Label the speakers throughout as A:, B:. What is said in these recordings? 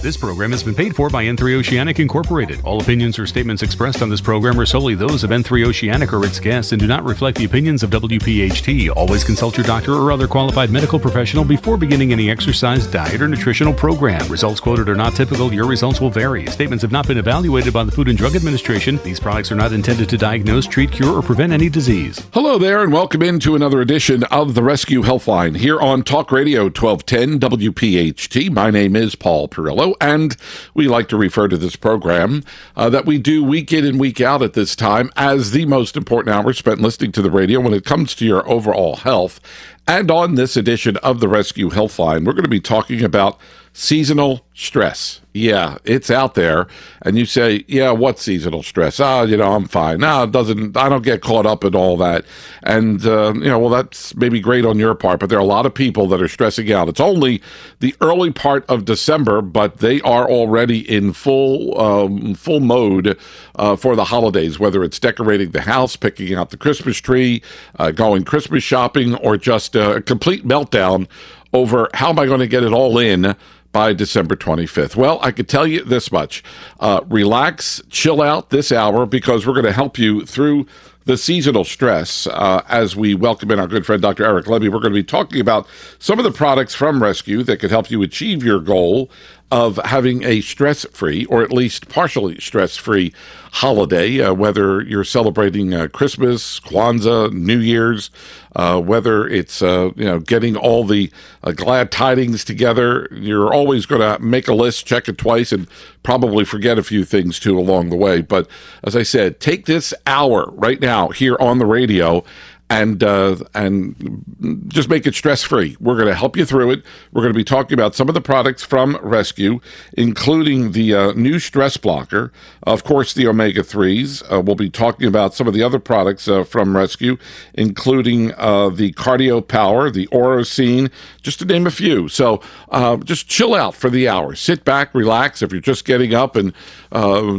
A: This program has been paid for by N3 Oceanic Incorporated. All opinions or statements expressed on this program are solely those of N3 Oceanic or its guests and do not reflect the opinions of WPHT. Always consult your doctor or other qualified medical professional before beginning any exercise, diet, or nutritional program. Results quoted are not typical. Your results will vary. Statements have not been evaluated by the Food and Drug Administration. These products are not intended to diagnose, treat, cure, or prevent any disease.
B: Hello there, and welcome into another edition of the Res-Q Healthline here on Talk Radio 1210 WPHT. My name is Paul Perrello, and we like to refer to this program uh, that we do week in and week out at this time as the most important hour spent listening to the radio when it comes to your overall health. And on this edition of the Res-Q Healthline, we're going to be talking about seasonal stress. Yeah, it's out there. And you say, yeah, what seasonal stress? Ah, you know, I'm fine. No, it doesn't, I don't get caught up in all that. And, uh, you know, well, that's maybe great on your part, but there are a lot of people that are stressing out. It's only the early part of December, but they are already in full, um, full mode uh, for the holidays, whether it's decorating the house, picking out the Christmas tree, uh, going Christmas shopping, or just a complete meltdown over how am I going to get it all in by December 25th? Well, I could tell you this much. Uh, relax, chill out this hour because we're going to help you through the seasonal stress uh, as we welcome in our good friend Dr. Eric Lebby. We're going to be talking about some of the products from Rescue that could help you achieve your goal of having a stress free or at least partially stress free holiday, uh, whether you're celebrating uh, Christmas, Kwanzaa, New Year's, uh, whether it's uh, you know getting all the uh, glad tidings together. You're always going to make a list, check it twice, and probably forget a few things too along the way. But as I said, take this hour right now here on the radio and uh, and just make it stress free. We're going to help you through it. We're going to be talking about some of the products from Rescue, including the uh, new stress blocker, of course, the omega threes. Uh, we'll be talking about some of the other products uh, from Rescue, including uh, the Cardio Power, the Oroscene, just to name a few. So uh, just chill out for the hour. Sit back, relax. If you're just getting up and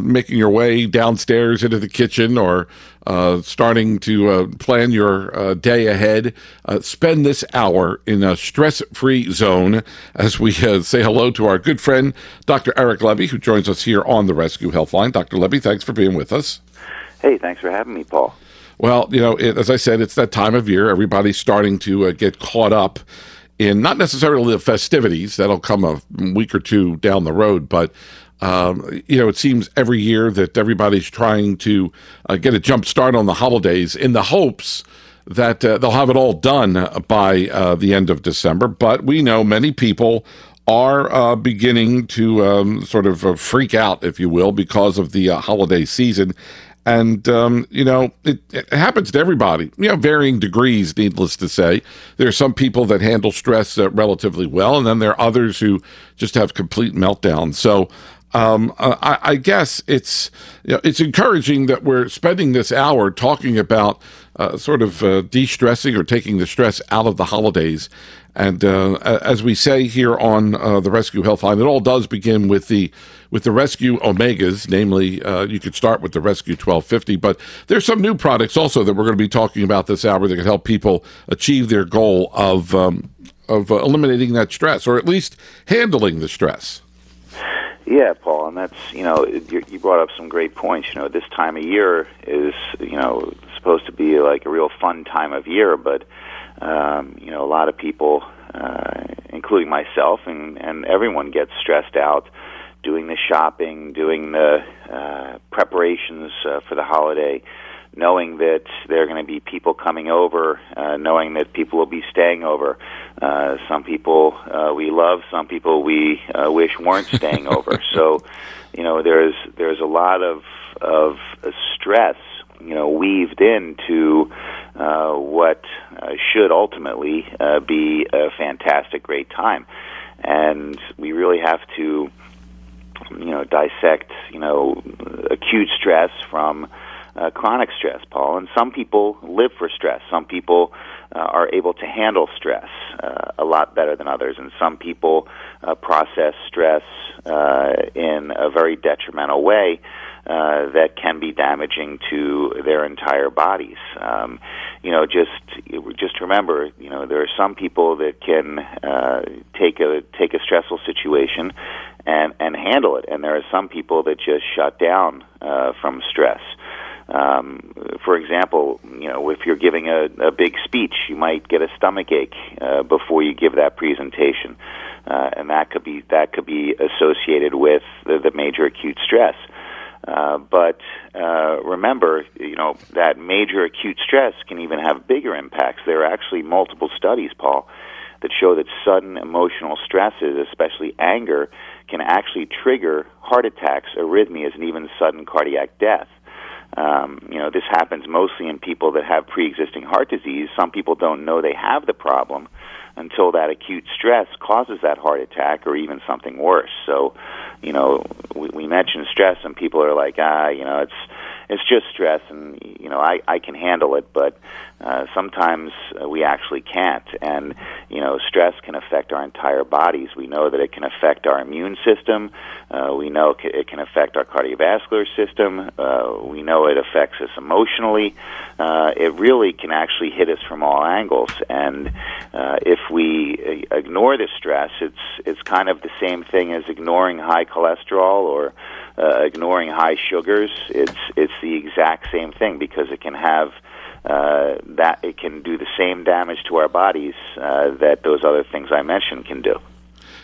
B: making your way downstairs into the kitchen or uh, starting to uh, plan your uh, day ahead. Uh, spend this hour in a stress free zone as we uh, say hello to our good friend, Dr. Eric Lebby, who joins us here on the Res-Q Healthline. Dr. Lebby, thanks for being with us.
C: Hey, thanks for having me, Paul.
B: Well, you know, it, as I said, it's that time of year. Everybody's starting to uh, get caught up in not necessarily the festivities, that'll come a week or two down the road, but um, you know, it seems every year that everybody's trying to uh, get a jump start on the holidays in the hopes that uh, they'll have it all done by uh, the end of December. But we know many people are uh, beginning to um, sort of uh, freak out, if you will, because of the uh, holiday season. And, um, you know, it, it, happens to everybody, you know, varying degrees, needless to say. There are some people that handle stress relatively well, and then there are others who just have complete meltdowns. So, um, I, I, guess it's you know, it's encouraging that we're spending this hour talking about uh, sort of uh, de-stressing or taking the stress out of the holidays. And uh, as we say here on uh, the Res-Q Healthline, it all does begin with the with the Rescue Omegas. Namely, uh, you could start with the Rescue 1250, but there's some new products also that we're going to be talking about this hour that can help people achieve their goal of um, of uh, eliminating that stress, or at least handling the stress.
C: Yeah, Paul, and that's you know you, brought up some great points. You know, this time of year is you know supposed to be like a real fun time of year, but um, you know a lot of people, uh, including myself and and everyone, gets stressed out doing the shopping, doing the uh, preparations uh, for the holiday knowing that there are going to be people coming over, uh, knowing that people will be staying over. Uh, some people uh, we love, some people we uh, wish weren't staying over. So, you know, there's there's a lot of of stress, you know, weaved into uh, what uh, should ultimately uh, be a fantastic, great time, and we really have to you know dissect you know acute stress from uh, chronic stress, Paul. And some people live for stress. Some people uh, are able to handle stress uh, a lot better than others, and some people uh, process stress uh, in a very detrimental way. Uh, that can be damaging to their entire bodies. Um, you know, just just remember, you know, there are some people that can uh, take a take a stressful situation and and handle it, and there are some people that just shut down uh, from stress. Um, for example, you know, if you're giving a, a big speech, you might get a stomach ache uh, before you give that presentation, uh, and that could be that could be associated with the, the major acute stress. Uh, but uh, remember, you know that major acute stress can even have bigger impacts. There are actually multiple studies, Paul, that show that sudden emotional stresses, especially anger, can actually trigger heart attacks, arrhythmias, and even sudden cardiac death. Um, you know, this happens mostly in people that have pre-existing heart disease. Some people don't know they have the problem until that acute stress causes that heart attack or even something worse. So, you know, we, we mention stress, and people are like, ah, you know, it's it's just stress, and you know, I I can handle it, but uh, sometimes uh, we actually can't. And, you know, stress can affect our entire bodies. We know that it can affect our immune system. Uh, we know it can affect our cardiovascular system. Uh, we know it affects us emotionally. Uh, it really can actually hit us from all angles. And uh, if we uh, ignore the stress, it's, it's kind of the same thing as ignoring high cholesterol or uh, ignoring high sugars. It's, it's the exact same thing because it can have uh, that it can do the same damage to our bodies uh, that those other things I mentioned can do.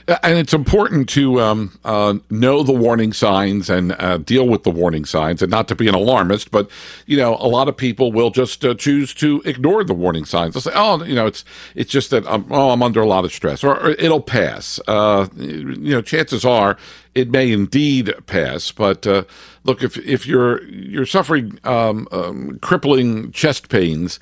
B: And it's important to um, uh, know the warning signs and uh, deal with the warning signs, and not to be an alarmist. But you know, a lot of people will just uh, choose to ignore the warning signs. They'll say, "Oh, you know, it's it's just that I'm, oh, I'm under a lot of stress, or, or it'll pass." Uh, you know, chances are it may indeed pass. But uh, look, if if you're you're suffering um, um, crippling chest pains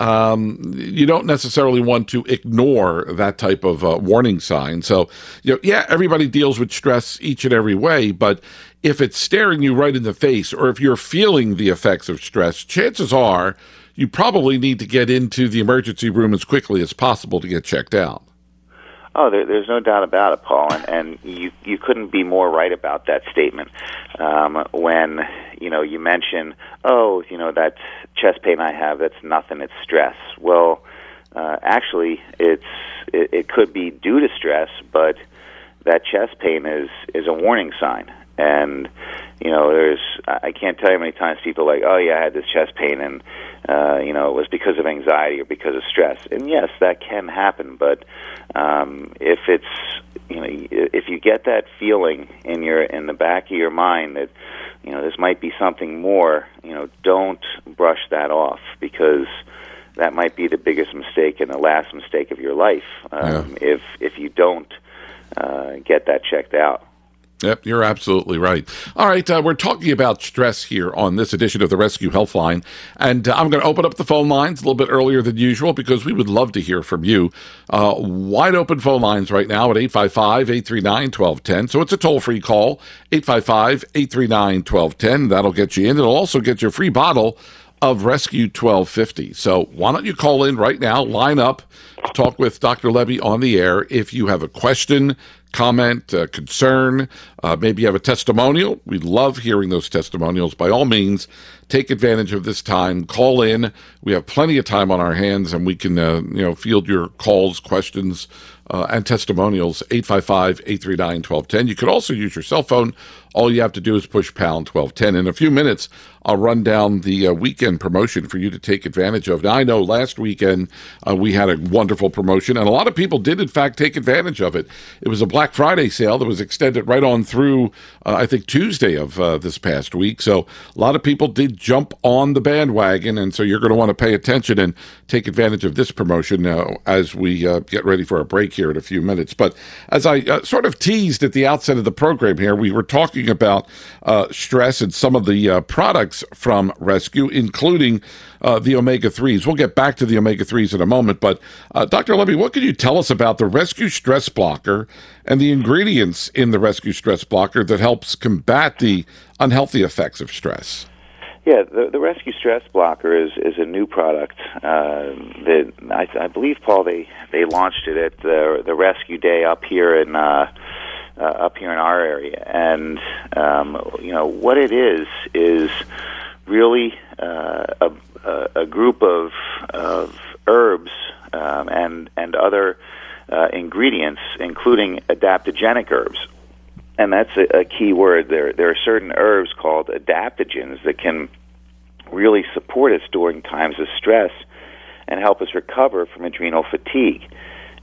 B: um, you don't necessarily want to ignore that type of uh, warning sign. So, you know, yeah, everybody deals with stress each and every way, but if it's staring you right in the face or if you're feeling the effects of stress, chances are you probably need to get into the emergency room as quickly as possible to get checked out.
C: Oh, there, there's no doubt about it, Paul, and, and you you couldn't be more right about that statement. Um, when you know you mention, oh, you know that chest pain I have, that's nothing, it's stress. Well, uh, actually, it's it, it could be due to stress, but that chest pain is is a warning sign, and you know, there's I can't tell you how many times people are like, oh yeah, I had this chest pain, and uh, you know, it was because of anxiety or because of stress. And yes, that can happen, but um, if it's you know, if you get that feeling in your in the back of your mind that you know this might be something more, you know, don't brush that off because that might be the biggest mistake and the last mistake of your life um, yeah. if if you don't uh, get that checked out.
B: Yep, you're absolutely right. All right, uh, we're talking about stress here on this edition of the Res-Q Healthline, and uh, I'm going to open up the phone lines a little bit earlier than usual because we would love to hear from you. Uh, wide open phone lines right now at 855 839 1210. So it's a toll free call, 855 839 1210. That'll get you in. It'll also get you a free bottle of Rescue 1250. So why don't you call in right now, line up to talk with Dr. Lebby on the air if you have a question, comment, uh, concern, uh, maybe you have a testimonial. We love hearing those testimonials. By all means, take advantage of this time. Call in. We have plenty of time on our hands, and we can uh, you know field your calls, questions, uh, and testimonials. 855-839-1210. You could also use your cell phone. All you have to do is push pound 1210. In a few minutes, I'll run down the uh, weekend promotion for you to take advantage of. Now, I know last weekend uh, we had a wonderful promotion, and a lot of people did, in fact, take advantage of it. It was a Black Friday sale that was extended right on through, uh, I think, Tuesday of uh, this past week. So a lot of people did jump on the bandwagon, and so you're going to want to pay attention and take advantage of this promotion now as we uh, get ready for a break here in a few minutes. But as I uh, sort of teased at the outset of the program here, we were talking about uh, stress and some of the uh, products from Rescue, including uh, the omega 3s. We'll get back to the omega 3s in a moment, but uh, Dr. Lebby, what can you tell us about the Rescue Stress Blocker and the ingredients in the Rescue Stress Blocker that helps combat the unhealthy effects of stress?
C: Yeah, the, the Rescue Stress Blocker is is a new product uh, that I, I believe, Paul, they they launched it at the the Rescue Day up here in. Uh, uh, up here in our area, and um, you know what it is is really uh, a, a, group of, of herbs um, and and other uh, ingredients, including adaptogenic herbs. And that's a, a key word. There, there are certain herbs called adaptogens that can really support us during times of stress and help us recover from adrenal fatigue.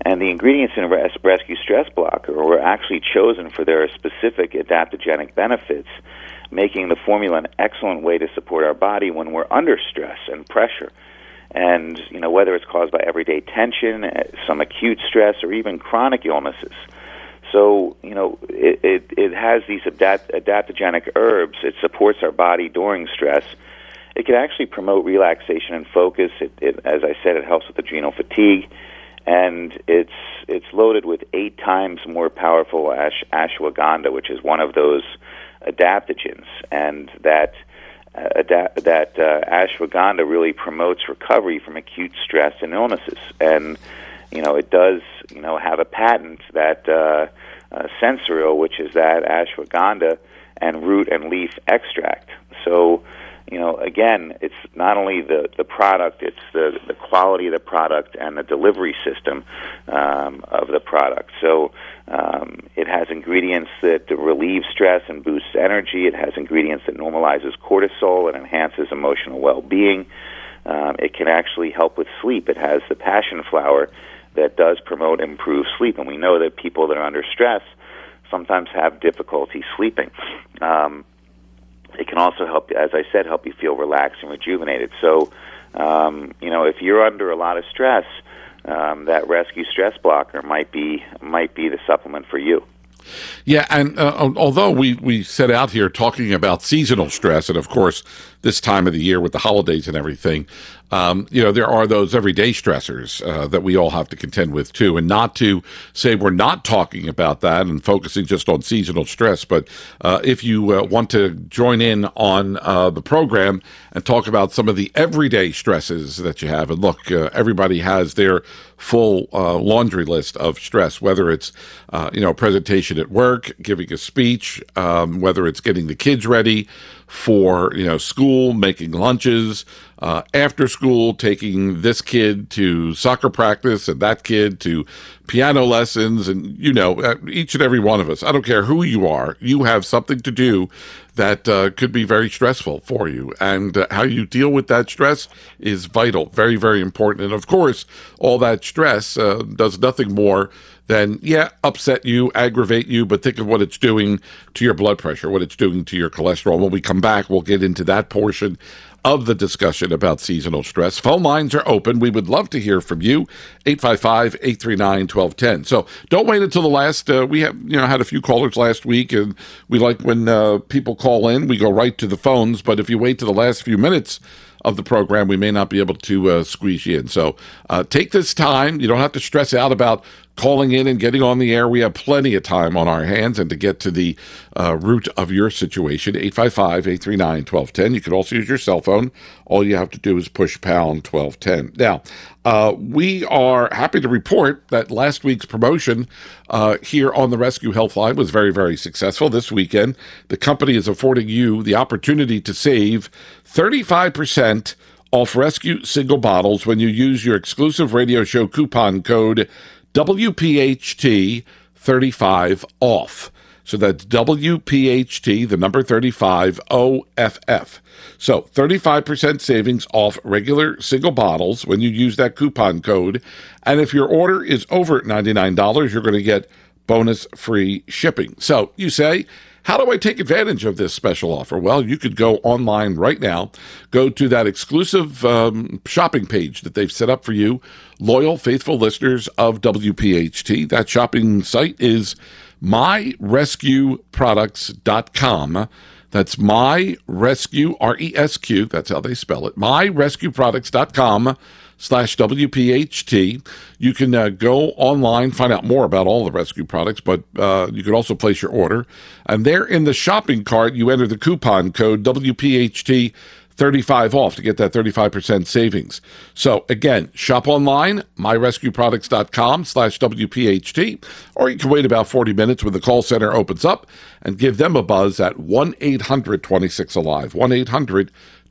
C: And the ingredients in res- rescue stress blocker were actually chosen for their specific adaptogenic benefits making the formula an excellent way to support our body when we're under stress and pressure. And, you know, whether it's caused by everyday tension, uh, some acute stress, or even chronic illnesses. So, you know, it, it, it has these adapt- adaptogenic herbs. It supports our body during stress. It can actually promote relaxation and focus. It, it, as I said, it helps with adrenal fatigue, and it's it's loaded with eight times more powerful ash, ashwagandha, which is one of those adaptogens, and that uh, that uh, ashwagandha really promotes recovery from acute stress and illnesses. And you know, it does you know have a patent that uh, uh, which is that ashwagandha and root and leaf extract. So you know, again, it's not only the, the product, it's the, the quality of the product and the delivery system um, of the product. So um, it has ingredients that relieve stress and boosts energy. It has ingredients that normalizes cortisol and enhances emotional well-being. Um, it can actually help with sleep. It has the passion flower that does promote improved sleep, and we know that people that are under stress sometimes have difficulty sleeping. Um, it can also help, as I said, help you feel relaxed and rejuvenated. So, um, you know, if you're under a lot of stress, um, that rescue stress blocker might be might be the supplement for you.
B: Yeah, and uh, although we, we set out here talking about seasonal stress, and of course, this time of the year with the holidays and everything, um, you know, there are those everyday stressors uh, that we all have to contend with too. And not to say we're not talking about that and focusing just on seasonal stress, but uh, if you uh, want to join in on uh, the program and talk about some of the everyday stresses that you have, and look, uh, everybody has their full uh, laundry list of stress, whether it's you know a presentation at work, giving a speech, um, whether it's getting the kids ready for you know school, making lunches, uh, after school, taking this kid to soccer practice and that kid to piano lessons, and you know uh, each and every one of us. I don't care who you are, you have something to do that uh, could be very stressful for you, and uh, how you deal with that stress is vital, very very important. And of course, all that stress uh, does nothing more then yeah, upset you, aggravate you, but think of what it's doing to your blood pressure, what it's doing to your cholesterol. When we come back, we'll get into that portion of the discussion about seasonal stress. Phone lines are open. We would love to hear from you. 855-839-1210. So don't wait until the last, uh, we have, you know, had a few callers last week and we like when uh, people call in, we go right to the phones. But if you wait to the last few minutes, of the program, we may not be able to uh, squeeze you in. So uh, take this time. You don't have to stress out about calling in and getting on the air. We have plenty of time on our hands and to get to the uh, root of your situation. 855 839 1210. You can also use your cell phone. All you have to do is push pound 1210. Now, uh, we are happy to report that last week's promotion uh, here on the Res-Q Healthline was very, very successful. This weekend, the company is affording you the opportunity to save 35% off Rescue single bottles when you use your exclusive radio show coupon code WPHT35 off. So that's WPHT, the number 35 OFF. So 35% savings off regular single bottles when you use that coupon code. And if your order is over $99, you're going to get bonus free shipping. So you say, How do I take advantage of this special offer? Well, you could go online right now, go to that exclusive um, shopping page that they've set up for you, loyal, faithful listeners of WPHT. That shopping site is myrescueproducts.com. That's My Rescue, R E S Q, that's how they spell it, myrescueproducts.com slash WPHT. You can uh, go online, find out more about all the rescue products, but uh, you can also place your order. And there in the shopping cart, you enter the coupon code WPHT 35 off to get that 35% savings. So again, shop online, myrescueproducts.com slash WPHT, or you can wait about 40 minutes when the call center opens up and give them a buzz at 1-800-26-ALIVE,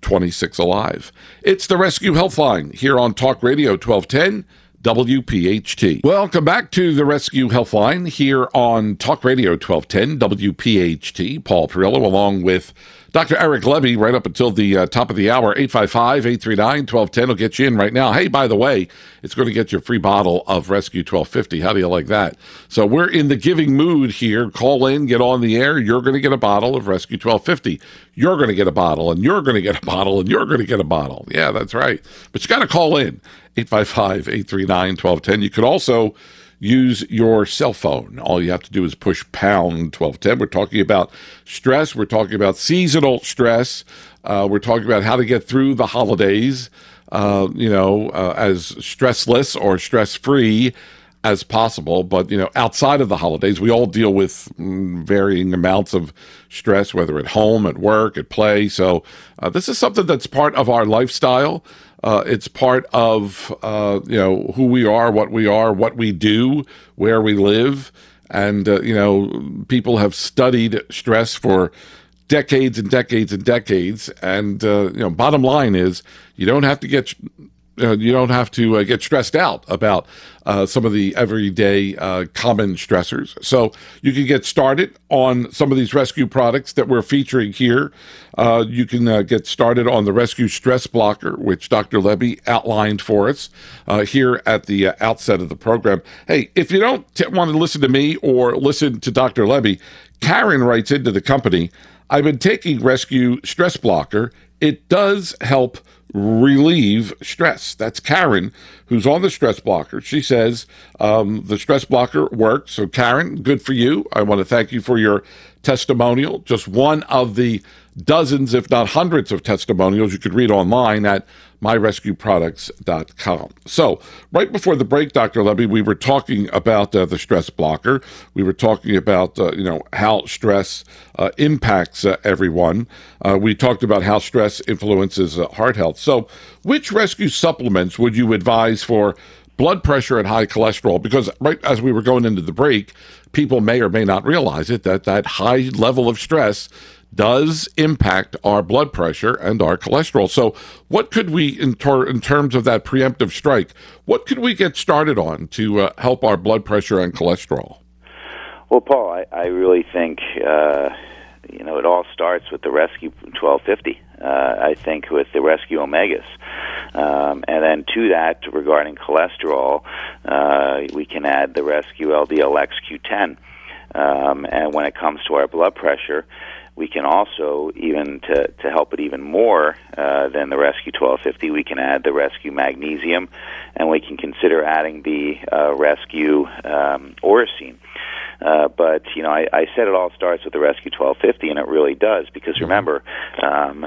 B: 1-800-26-ALIVE. It's the Res-Q Healthline here on Talk Radio 1210 WPHT. Welcome back to the Res-Q Healthline here on Talk Radio 1210 WPHT. Paul Perrello along with Dr. Eric Lebby, right up until the uh, top of the hour, 855 839 1210 will get you in right now. Hey, by the way, it's going to get you a free bottle of Rescue 1250. How do you like that? So we're in the giving mood here. Call in, get on the air. You're going to get a bottle of Rescue 1250. You're going to get a bottle, and you're going to get a bottle, and you're going to get a bottle. Yeah, that's right. But you got to call in, 855 839 1210. You could also use your cell phone. All you have to do is push pound 1210. We're talking about stress. We're talking about seasonal stress. Uh, we're talking about how to get through the holidays, uh, you know, uh, as stressless or stress free as possible. But, you know, outside of the holidays, we all deal with mm, varying amounts of stress, whether at home, at work, at play. So uh, this is something that's part of our lifestyle. Uh, it's part of uh, you know who we are, what we are, what we do, where we live, and uh, you know people have studied stress for decades and decades and decades. And uh, you know, bottom line is you don't have to get uh, you don't have to uh, get stressed out about uh, some of the everyday uh, common stressors. So you can get started on some of these rescue products that we're featuring here. Uh, you can uh, get started on the Rescue Stress Blocker, which Dr. Lebby outlined for us here at the outset of the program. Hey, if you don't t- want to listen to me or listen to Dr. Lebby, Karen writes into the company, I've been taking Rescue Stress Blocker. It does help relieve stress. That's Karen, who's on the stress blocker. She says um, the stress blocker works. So, Karen, good for you. I want to thank you for your testimonial. Just one of the dozens, if not hundreds, of testimonials you could read online at myrescueproducts.com. So, right before the break, Dr. Lebby, we were talking about uh, the stress blocker. We were talking about, uh, you know, how stress uh, impacts uh, everyone. Uh, we talked about how stress influences uh, heart health. So, which rescue supplements would you advise for blood pressure and high cholesterol? Because right as we were going into the break, people may or may not realize it that that high level of stress does impact our blood pressure and our cholesterol. So, what could we, in, ter- in terms of that preemptive strike, what could we get started on to uh, help our blood pressure and cholesterol?
C: Well, Paul, I, I really think uh, you know it all starts with the Rescue 1250. Uh, I think with the Rescue Omegas, um, and then to that, regarding cholesterol, uh, we can add the Rescue LDL XQ10. Um, and when it comes to our blood pressure, we can also even to to help it even more uh, than the Rescue 1250. We can add the Rescue Magnesium, and we can consider adding the uh, Rescue um, Orosine. Uh, but you know, I, I said it all starts with the Rescue 1250, and it really does because mm-hmm. remember, um,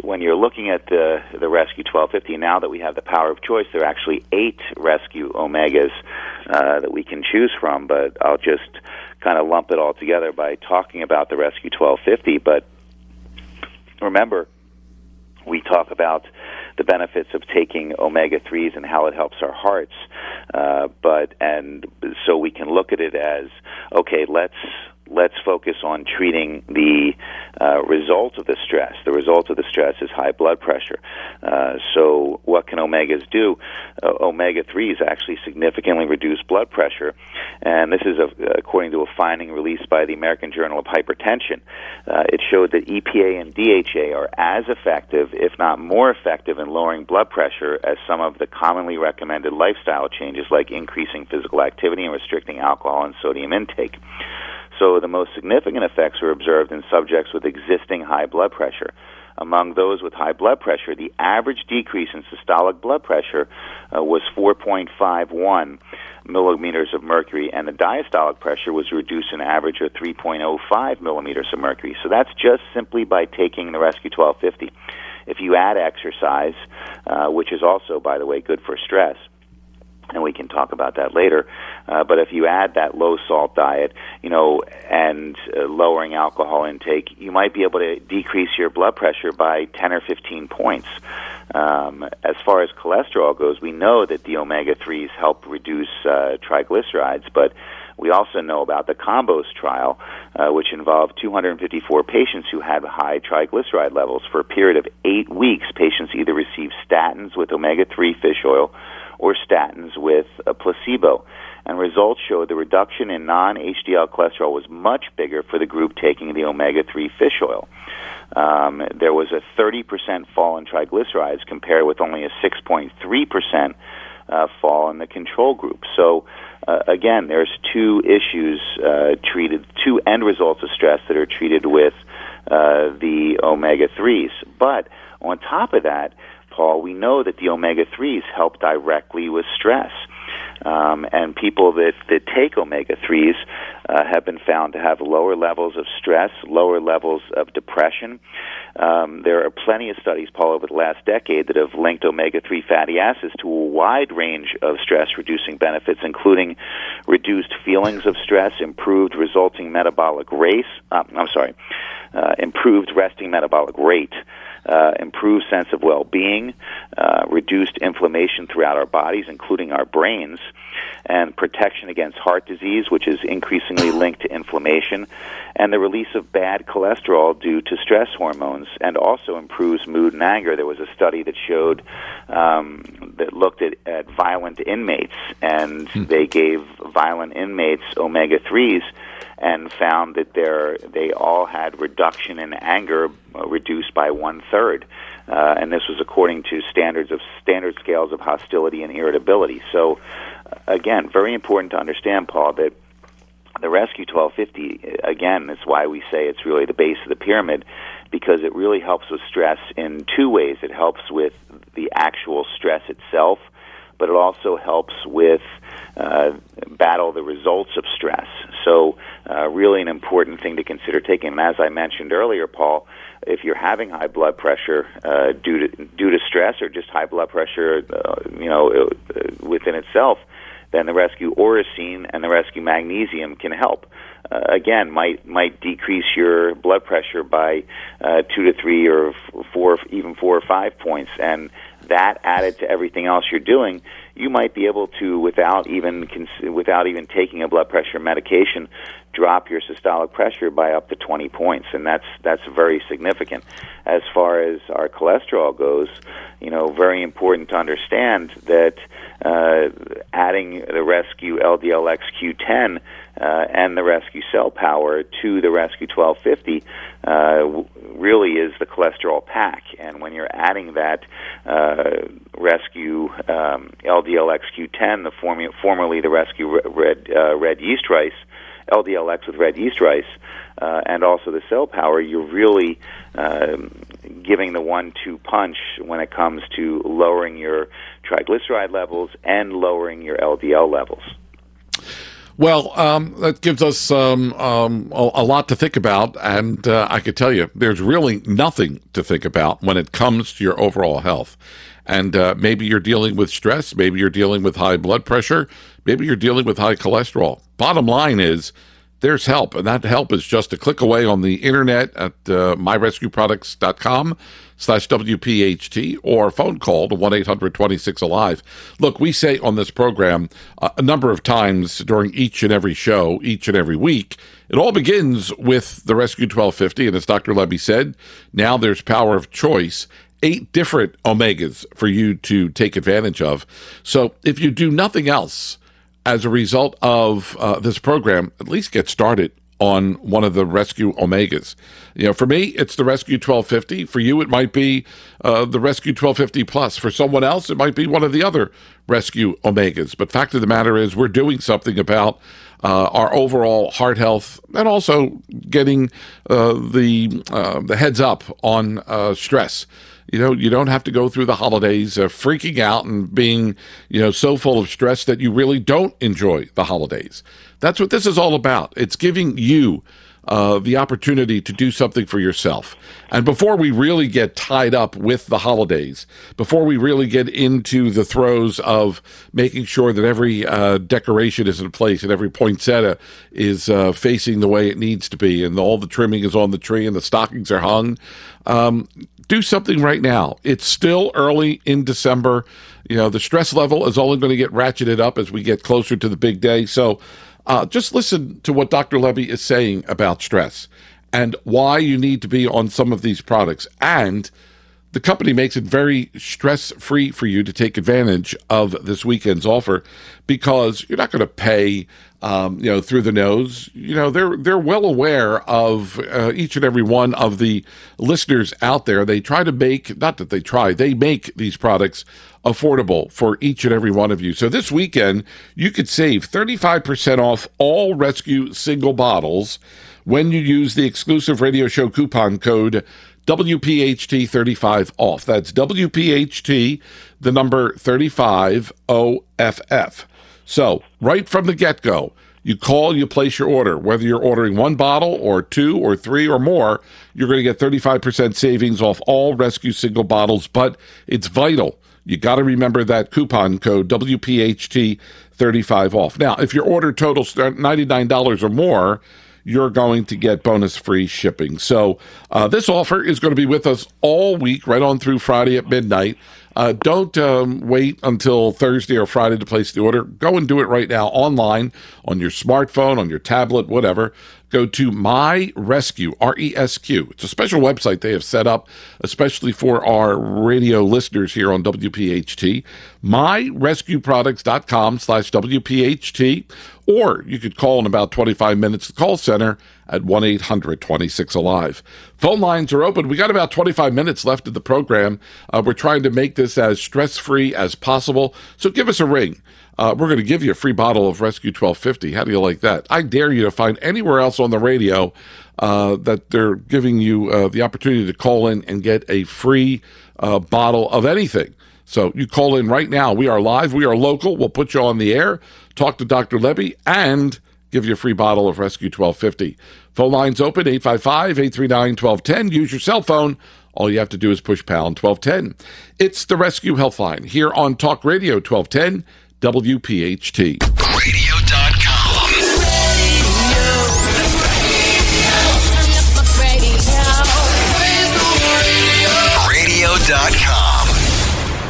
C: when you're looking at the the Rescue 1250, now that we have the power of choice, there are actually eight Rescue Omegas uh, that we can choose from. But I'll just kind of lump it all together by talking about the Rescue 1250. But remember, we talk about the benefits of taking omega 3s and how it helps our hearts. Uh, but, and so we can look at it as okay, let's let's focus on treating the uh, result of the stress. The result of the stress is high blood pressure. Uh, so, what can omegas do? Uh, omega 3s actually significantly reduce blood pressure, and this is a, according to a finding released by the American Journal of Hypertension. Uh, it showed that EPA and DHA are as effective, if not more effective, in lowering blood pressure as some of the commonly recommended lifestyle changes like increasing physical activity and restricting alcohol and sodium intake. So the most significant effects were observed in subjects with existing high blood pressure. Among those with high blood pressure, the average decrease in systolic blood pressure uh, was 4.51 millimeters of mercury, and the diastolic pressure was reduced an average of 3.05 millimeters of mercury. So that's just simply by taking the Rescue 1250. If you add exercise, uh, which is also, by the way, good for stress, and we can talk about that later. Uh, but if you add that low salt diet, you know, and uh, lowering alcohol intake, you might be able to decrease your blood pressure by 10 or 15 points. Um, as far as cholesterol goes, we know that the omega 3s help reduce uh, triglycerides, but we also know about the Combos trial, uh, which involved 254 patients who had high triglyceride levels. For a period of eight weeks, patients either received statins with omega 3 fish oil or statins with a placebo. And results showed the reduction in non HDL cholesterol was much bigger for the group taking the omega 3 fish oil. Um, there was a 30% fall in triglycerides compared with only a 6.3% uh, fall in the control group. So, uh, again, there's two issues uh, treated, two end results of stress that are treated with uh, the omega 3s. But on top of that, Paul, we know that the omega 3s help directly with stress. Um, and people that, that take omega 3s uh, have been found to have lower levels of stress, lower levels of depression. Um, there are plenty of studies, Paul, over the last decade that have linked omega 3 fatty acids to a wide range of stress reducing benefits, including reduced feelings of stress, improved resulting metabolic race, uh, I'm sorry, uh, improved resting metabolic rate uh, improved sense of well-being, uh, reduced inflammation throughout our bodies, including our brains, and protection against heart disease, which is increasingly linked to inflammation, and the release of bad cholesterol due to stress hormones, and also improves mood and anger. There was a study that showed um, that looked at, at violent inmates, and hmm. they gave violent inmates omega threes and found that they all had reduction in anger uh, reduced by one third. Uh, and this was according to standards of standard scales of hostility and irritability. So, again, very important to understand, Paul, that the Rescue 1250 again is why we say it's really the base of the pyramid because it really helps with stress in two ways. It helps with the actual stress itself, but it also helps with uh, battle the results of stress. So, uh, really, an important thing to consider taking. And as I mentioned earlier, Paul, if you're having high blood pressure uh, due to due to stress or just high blood pressure, uh, you know, uh, within itself, then the rescue Oracene and the rescue magnesium can help. Uh, again, might might decrease your blood pressure by uh, two to three or four, even four or five points, and that added to everything else you're doing, you might be able to, without even without even taking a blood pressure medication, drop your systolic pressure by up to 20 points, and that's that's very significant. As far as our cholesterol goes, you know, very important to understand that uh, adding the Rescue LDLX Q10 uh, and the Rescue Cell Power to the Rescue 1250 uh, really is the cholesterol pack. And when you're adding that uh, Rescue um, LDLX Q10, the form- formerly the Rescue Red, uh, Red Yeast Rice, LDLX with red yeast rice, uh, and also the cell power, you're really um, giving the one-two punch when it comes to lowering your triglyceride levels and lowering your LDL levels.
B: Well, um, that gives us um, um, a, lot to think about, and uh, I could tell you there's really nothing to think about when it comes to your overall health. And uh, maybe you're dealing with stress, maybe you're dealing with high blood pressure, maybe you're dealing with high cholesterol. Bottom line is, there's help, and that help is just a click away on the internet at uh, myrescueproducts.com slash WPHT or phone call to 1-800-26-ALIVE. Look, we say on this program uh, a number of times during each and every show, each and every week, it all begins with the Rescue 1250, and as Dr. Lebby said, now there's power of choice eight different omegas for you to take advantage of. So if you do nothing else, as a result of uh, this program, at least get started on one of the Rescue Omegas. You know, for me, it's the Rescue 1250. For you, it might be uh, the Rescue 1250 Plus. For someone else, it might be one of the other Rescue Omegas. But fact of the matter is, we're doing something about uh, our overall heart health and also getting uh, the uh, the heads up on uh, stress. You know, you don't have to go through the holidays uh, freaking out and being, you know, so full of stress that you really don't enjoy the holidays. That's what this is all about. It's giving you uh, the opportunity to do something for yourself. And before we really get tied up with the holidays, before we really get into the throes of making sure that every uh, decoration is in place and every poinsettia is uh, facing the way it needs to be, and all the trimming is on the tree and the stockings are hung, um, do something right now. It's still early in December. You know, the stress level is only going to get ratcheted up as we get closer to the big day. So, uh, just listen to what Dr. Lebby is saying about stress and why you need to be on some of these products. And the company makes it very stress free for you to take advantage of this weekend's offer because you're not going to pay um, you know through the nose. You know they're they're well aware of uh, each and every one of the listeners out there. They try to make not that they try they make these products affordable for each and every one of you. So this weekend you could save 35% off all rescue single bottles when you use the exclusive radio show coupon code WPHT35 off. That's WPHT, the number 35 OFF. So, right from the get go, you call, you place your order. Whether you're ordering one bottle or two or three or more, you're going to get 35% savings off all rescue single bottles. But it's vital. You got to remember that coupon code WPHT35 off. Now, if your order totals $99 or more, you're going to get bonus free shipping. So, uh, this offer is going to be with us all week, right on through Friday at midnight. Uh, don't um, wait until Thursday or Friday to place the order. Go and do it right now online on your smartphone, on your tablet, whatever. Go to My Rescue, R E S Q. It's a special website they have set up, especially for our radio listeners here on WPHT. MyRescueProducts.com slash WPHT. Or you could call in about 25 minutes the call center at 1 800 26 Alive. Phone lines are open. We got about 25 minutes left of the program. Uh, we're trying to make this as stress free as possible. So give us a ring. Uh, we're going to give you a free bottle of Rescue 1250. How do you like that? I dare you to find anywhere else on the radio uh, that they're giving you uh, the opportunity to call in and get a free uh, bottle of anything. So you call in right now. We are live. We are local. We'll put you on the air, talk to Dr. Lebby, and give you a free bottle of Rescue 1250. Phone lines open 855 839 1210. Use your cell phone. All you have to do is push pound 1210. It's the Res-Q Healthline here on Talk Radio 1210 WPHT.
D: Radio.com.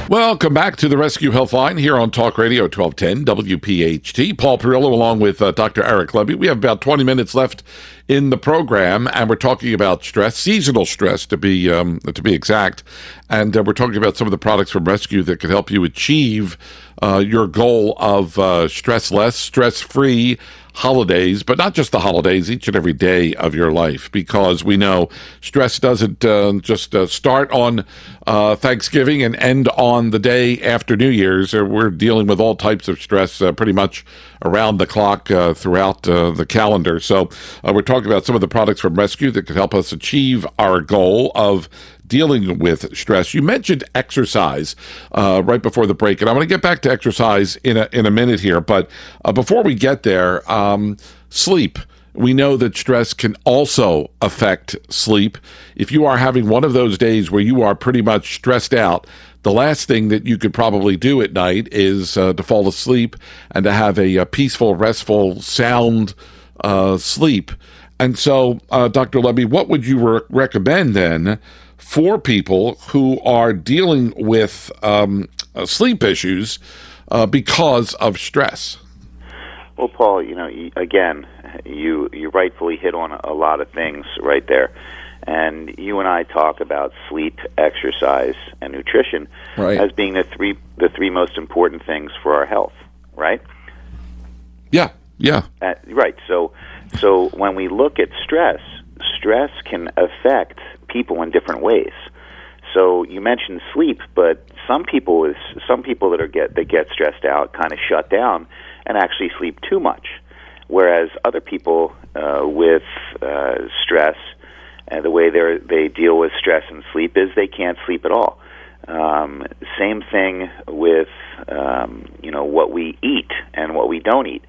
B: Welcome back to the Res-Q Healthline here on Talk Radio 1210 WPHT. Paul Perrello along with uh, Dr. Eric Lebby. We have about 20 minutes left in the program, and we're talking about stress, seasonal stress to be um, to be exact, and uh, we're talking about some of the products from Rescue that can help you achieve uh, your goal of uh, stress less, stress free holidays, but not just the holidays, each and every day of your life, because we know stress doesn't uh, just uh, start on uh, Thanksgiving and end on the day after New Year's. Uh, we're dealing with all types of stress uh, pretty much around the clock throughout the calendar. So we're talking about some of the products from Rescue that could help us achieve our goal of dealing with stress. You mentioned exercise uh, right before the break, and I'm going to get back to exercise in a in a minute here. But uh, before we get there, um, sleep. We know that stress can also affect sleep. If you are having one of those days where you are pretty much stressed out, the last thing that you could probably do at night is uh, to fall asleep and to have a, a peaceful, restful, sound uh, sleep. And so, uh, Dr. Lebby, what would you re- recommend then for people who are dealing with um, uh, sleep issues uh, because of stress?
C: Well, Paul, you know, again, you you rightfully hit on a lot of things right there, and you and I talk about sleep, exercise, and nutrition
B: right.
C: as being the three the three most important things for our health, right?
B: Yeah, yeah,
C: uh, right. So So when we look at stress, stress can affect people in different ways. So you mentioned sleep, but some people is some people that are get that get stressed out kind of shut down and actually sleep too much, whereas other people uh, with uh, stress and the way they they deal with stress and sleep is they can't sleep at all. Um, same thing with um, you know what we eat and what we don't eat.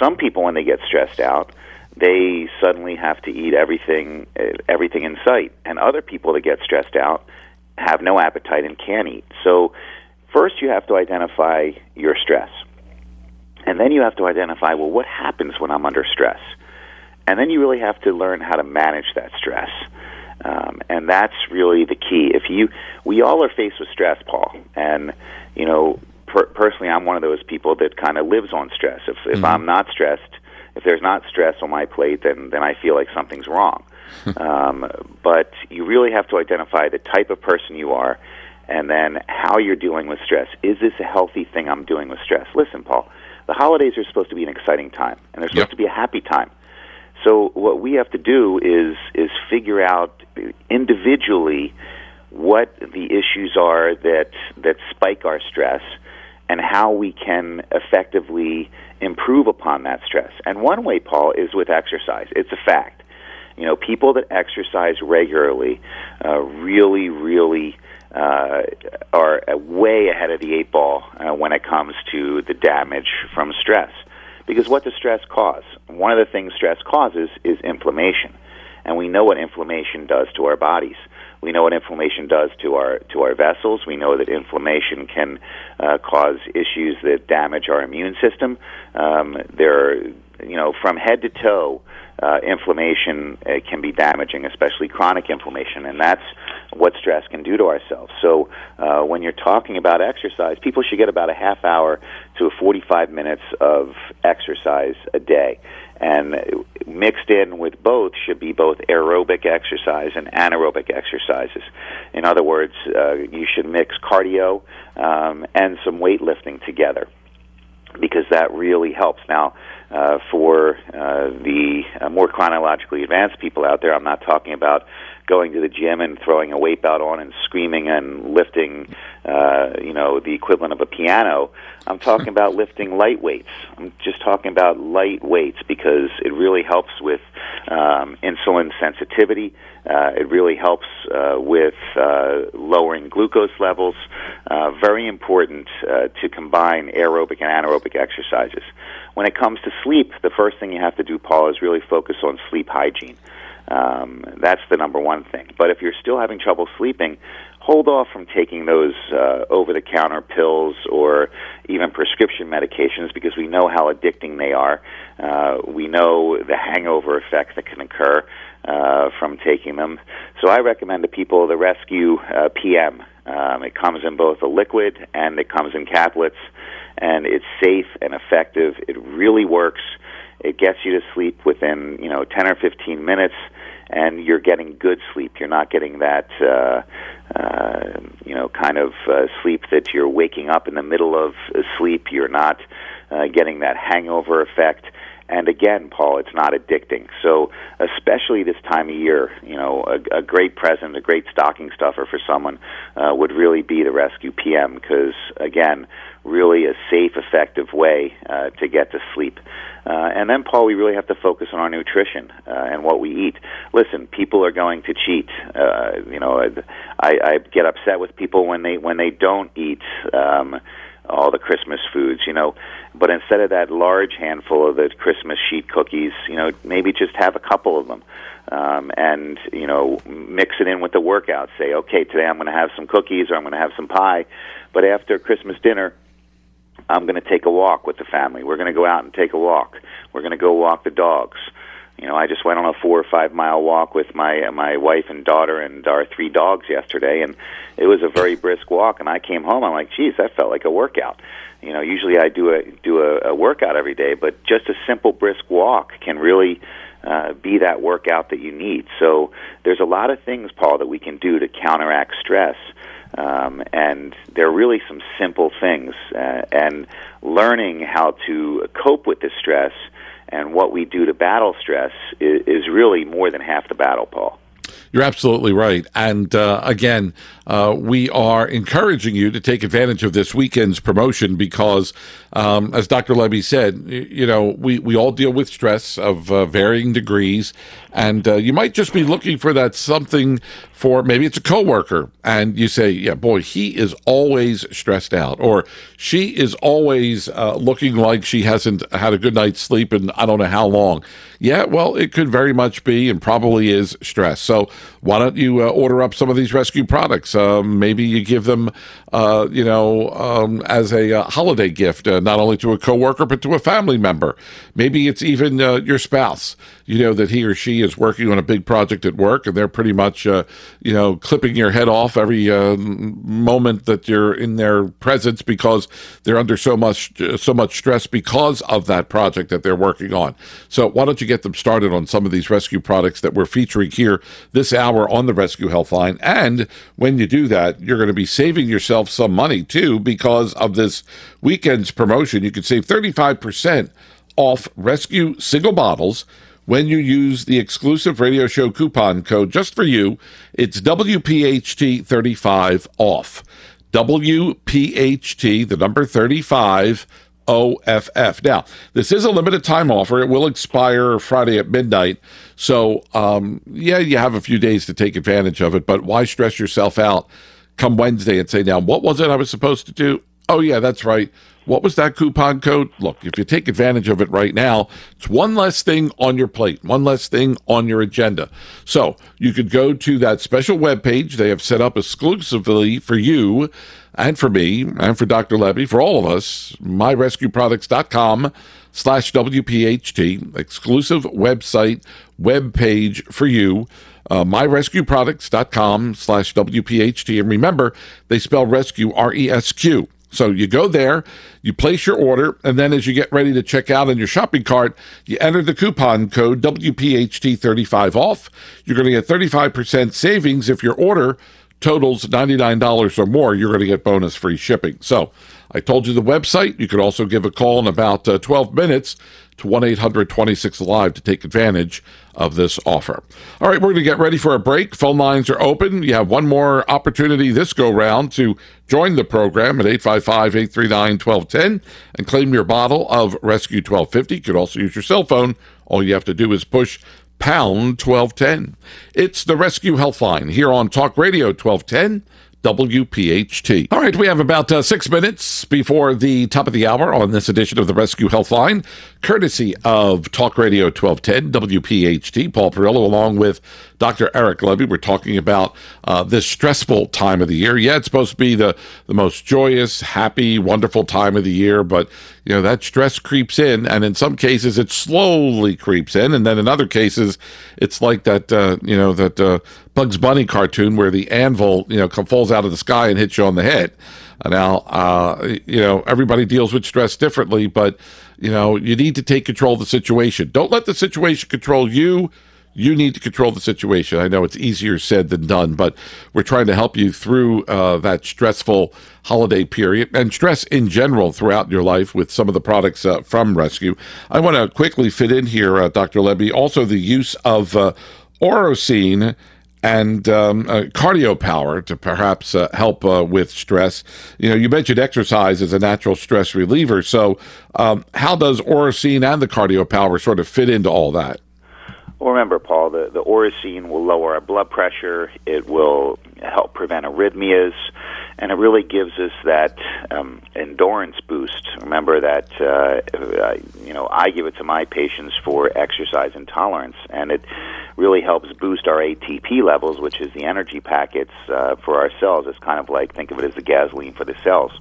C: Some people, when they get stressed out, they suddenly have to eat everything uh, everything in sight, and other people that get stressed out have no appetite and can't eat. So, first you have to identify your stress. And then you have to identify, well, what happens when I'm under stress? And then you really have to learn how to manage that stress. Um, and that's really the key. If you, we all are faced with stress, Paul. And, you know, per- personally, I'm one of those people that kind of lives on stress. If, if mm-hmm. I'm not stressed, if there's not stress on my plate, then, then I feel like something's wrong. um, but you really have to identify the type of person you are and then how you're dealing with stress. Is this a healthy thing I'm doing with stress? Listen, Paul, the holidays are supposed to be an exciting time, and they're supposed yep. to be a happy time. So what we have to do is is figure out individually what the issues are that that spike our stress and how we can effectively improve upon that stress. And one way, Paul, is with exercise. It's a fact. You know, people that exercise regularly uh, really, really uh, are way ahead of the eight ball uh, when it comes to the damage from stress. Because what does stress cause? One of the things stress causes is inflammation, and we know what inflammation does to our bodies. We know what inflammation does to our to our vessels. We know that inflammation can uh, cause issues that damage our immune system. Um, there, are, you know, from head to toe, uh, inflammation uh, can be damaging, especially chronic inflammation, and that's what stress can do to ourselves. So, uh, when you're talking about exercise, people should get about a half hour to 45 minutes of exercise a day. And mixed in with both should be both aerobic exercise and anaerobic exercises. In other words, uh, you should mix cardio um, and some weightlifting together because that really helps. Now, uh, for uh, the uh, more chronologically advanced people out there, I'm not talking about going to the gym and throwing a weight belt on and screaming and lifting, uh, you know, the equivalent of a piano. I'm talking about lifting light weights. I'm just talking about light weights because it really helps with um, insulin sensitivity. Uh, it really helps uh, with uh, lowering glucose levels. Uh, very important uh, to combine aerobic and anaerobic exercises. When it comes to sleep, the first thing you have to do, Paul, is really focus on sleep hygiene. Um, that's the number one thing. But if you're still having trouble sleeping, hold off from taking those uh, over the counter pills or even prescription medications because we know how addicting they are. Uh, we know the hangover effect that can occur uh, from taking them. So I recommend to people the Res-Q uh, PM. Um, it comes in both a liquid and it comes in caplets, and it's safe and effective. It really works. It gets you to sleep within you know 10 or 15 minutes and you're getting good sleep. You're not getting that, uh, uh, you know, kind of uh, sleep that you're waking up in the middle of uh, sleep. You're not uh, getting that hangover effect. And again, Paul, it's not addicting. So, especially this time of year, you know, a, a great present, a great stocking stuffer for someone uh, would really be the Res-Q PM because, again, really a safe, effective way uh, to get to sleep. Uh, and then, Paul, we really have to focus on our nutrition uh, and what we eat. Listen, people are going to cheat. Uh, you know, I, I get upset with people when they when they don't eat. Um, all the Christmas foods, you know. But instead of that large handful of the Christmas sheet cookies, you know, maybe just have a couple of them. Um, and, you know, mix it in with the workout. Say, okay, today I'm going to have some cookies or I'm going to have some pie. But after Christmas dinner, I'm going to take a walk with the family. We're going to go out and take a walk. We're going to go walk the dogs. You know, I just went on a four or five mile walk with my my wife and daughter and our three dogs yesterday, and it was a very brisk walk. And I came home, I'm like, geez, that felt like a workout. You know, usually I do a do a, a workout every day, but just a simple brisk walk can really uh, be that workout that you need. So there's a lot of things, Paul, that we can do to counteract stress. Um, and there are really some simple things, uh, and learning how to cope with the stress and what we do to battle stress is, is really more than half the battle, Paul.
B: You're absolutely right. And uh, again, uh, we are encouraging you to take advantage of this weekend's promotion because, um, as Dr. Lebby said, you know, we, we all deal with stress of uh, varying degrees. And uh, you might just be looking for that something for maybe it's a coworker, and you say, "Yeah, boy, he is always stressed out," or she is always uh, looking like she hasn't had a good night's sleep in I don't know how long. Yeah, well, it could very much be, and probably is stress. So why don't you uh, order up some of these rescue products? Um, maybe you give them, uh, you know, um, as a uh, holiday gift, uh, not only to a coworker but to a family member. Maybe it's even your spouse. You know that he or she is working on a big project at work, and they're pretty much, uh, you know, clipping your head off every moment that you're in their presence because they're under so much so much stress because of that project that they're working on. So why don't you get them started on some of these rescue products that we're featuring here this hour on the Res-Q Healthline? And when you do that, you're going to be saving yourself some money too because of this weekend's promotion. You could save 35% off rescue single bottles when you use the exclusive radio show coupon code just for you. It's WPHT35 off. WPHT, the number 35 OFF. Now, this is a limited time offer. It will expire Friday at midnight. So, um, yeah, you have a few days to take advantage of it, but why stress yourself out come Wednesday and say, now, what was it I was supposed to do? Oh, yeah, that's right. What was that coupon code? Look, if you take advantage of it right now, it's one less thing on your plate, one less thing on your agenda. So you could go to that special web page they have set up exclusively for you and for me and for Dr. Lebby, for all of us, myrescueproducts.com slash WPHT, exclusive website, web page for you. Uh, myrescueproducts.com slash WPHT. And remember, they spell rescue R E S Q. So you go there, you place your order, and then as you get ready to check out in your shopping cart, you enter the coupon code WPHT35 off. You're going to get 35% savings if your order totals $99 or more. You're going to get bonus free shipping. So I told you the website. You could also give a call in about uh, 12 minutes to 1 800 26 Alive to take advantage of this offer. All right, we're going to get ready for a break. Phone lines are open. You have one more opportunity this go round to join the program at 855 839 1210 and claim your bottle of Res-Q 1250. You could also use your cell phone. All you have to do is push pound 1210. It's the Res-Q Healthline here on Talk Radio 1210 WPHT. All right, we have about uh, six minutes before the top of the hour on this edition of the Res-Q Healthline, courtesy of Talk Radio 1210 WPHT. Paul Perrello, along with Dr. Eric Lebby, We're talking about uh, this stressful time of the year. Yeah, it's supposed to be the, the most joyous, happy, wonderful time of the year, but you know that stress creeps in, and in some cases it slowly creeps in, and then in other cases it's like that uh, you know that uh, Bugs Bunny cartoon where the anvil you know falls out of the sky and hits you on the head. Now, uh, you know, everybody deals with stress differently, but, you know, you need to take control of the situation. Don't let the situation control you you need to control the situation. I know it's easier said than done, but we're trying to help you through uh, that stressful holiday period and stress in general throughout your life with some of the products uh, from Res-Q. I want to quickly fit in here, uh, Dr. Lebby, also the use of uh, Orosine and um, uh, cardio power to perhaps uh, help uh, with stress. You know, you mentioned exercise as a natural stress reliever. So, um, how does Orosine and the cardio power sort of fit into all that?
C: Well, remember, Paul, the, the Orosine will lower our blood pressure. It will help prevent arrhythmias, and it really gives us that um, endurance boost. Remember that, uh, I, you know, I give it to my patients for exercise intolerance, and it really helps boost our ATP levels, which is the energy packets uh, for our cells. It's kind of like, think of it as the gasoline for the cells.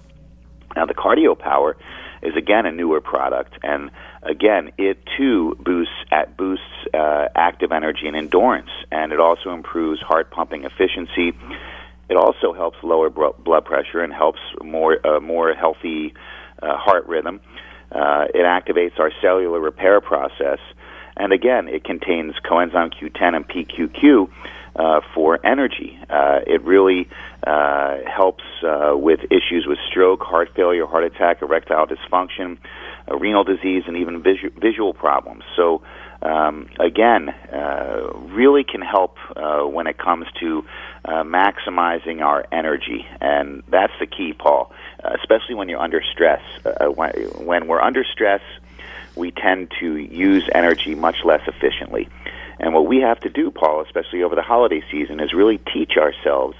C: Now, the cardio power is again a newer product, and again, it too boosts at boosts uh, active energy and endurance, and it also improves heart pumping efficiency. It also helps lower blood pressure and helps more uh, more healthy uh, heart rhythm. Uh, it activates our cellular repair process, and again, it contains coenzyme Q10 and PQQ, uh, for energy. Uh, it really uh, helps uh, with issues with stroke, heart failure, heart attack, erectile dysfunction, uh, renal disease, and even visu- visual problems. So, um, again, uh, really can help uh, when it comes to uh, maximizing our energy, and that's the key, Paul. Uh, especially when you're under stress. Uh, when, when we're under stress, we tend to use energy much less efficiently. And what we have to do, Paul, especially over the holiday season, is really teach ourselves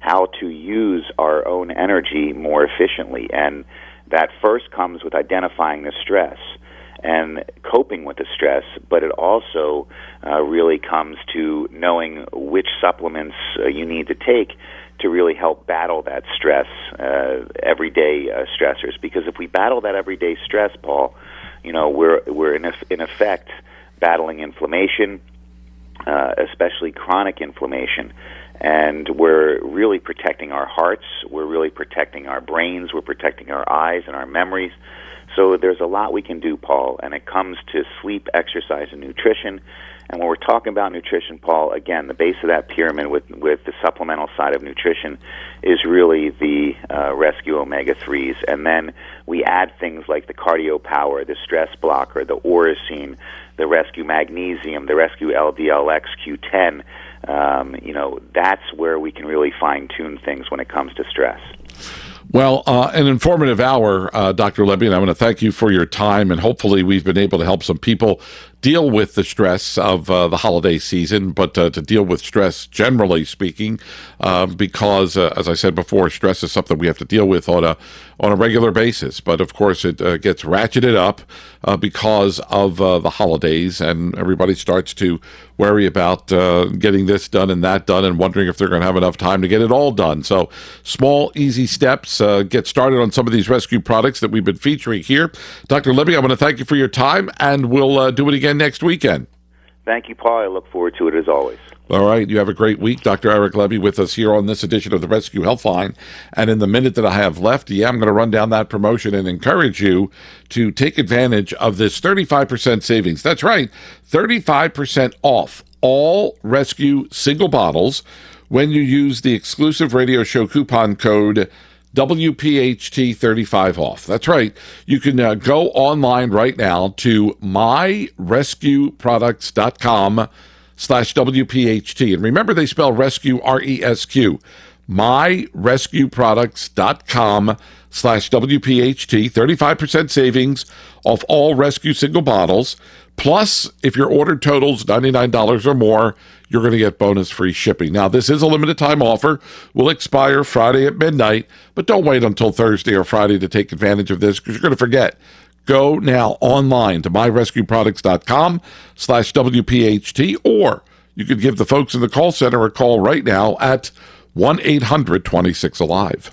C: how to use our own energy more efficiently. And that first comes with identifying the stress and coping with the stress, but it also uh, really comes to knowing which supplements uh, you need to take to really help battle that stress, uh, everyday uh, stressors. Because if we battle that everyday stress, Paul, you know we're we're in, in effect battling inflammation, uh, especially chronic inflammation, and we're really protecting our hearts. We're really protecting our brains. We're protecting our eyes and our memories. So there's a lot we can do, Paul, and it comes to sleep, exercise, and nutrition. And when we're talking about nutrition, Paul, again, the base of that pyramid with with the supplemental side of nutrition is really the uh, rescue omega threes, and then we add things like the cardio power, the stress blocker, the orosine, the rescue magnesium, the rescue LDLX Q10. Um, you know, that's where we can really fine tune things when it comes to stress.
B: Well, uh, an informative hour, uh, Dr. Lebby, and I want to thank you for your time. And hopefully, we've been able to help some people deal with the stress of uh, the holiday season, but uh, to deal with stress generally speaking, um, because uh, as I said before, stress is something we have to deal with on a on a regular basis. But of course, it uh, gets ratcheted up uh, because of the holidays, and everybody starts to worry about getting this done and that done, and wondering if they're going to have enough time to get it all done. So, small, easy steps. get started on some of these rescue products that we've been featuring here. Dr. Lebby, I want to thank you for your time, and we'll do it again again next weekend.
C: Thank you, Paul. I look forward to it as always.
B: All right. You have a great week. Dr. Eric Lebby with us here on this edition of the Res-Q Healthline. And in the minute that I have left, yeah, I'm going to run down that promotion and encourage you to take advantage of this 35% savings. That's right. 35% off all rescue single bottles when you use the exclusive radio show coupon code WPHT35 off. That's right. You can uh, go online right now to myrescueproducts.com slash WPHT. And remember, they spell rescue R E S Q. Myrescueproducts.com slash WPHT. 35% savings off all rescue single bottles. Plus, if your order totals $99 or more, you're going to get bonus free shipping. Now, this is a limited time offer, will expire Friday at midnight, but don't wait until Thursday or Friday to take advantage of this because you're going to forget. Go now online to myrescueproducts.com slash WPHT, or you could give the folks in the call center a call right now at 1 800 26 Alive.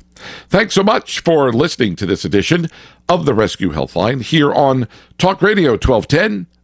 B: Thanks so much for listening to this edition of the Res-Q Healthline here on Talk Radio 1210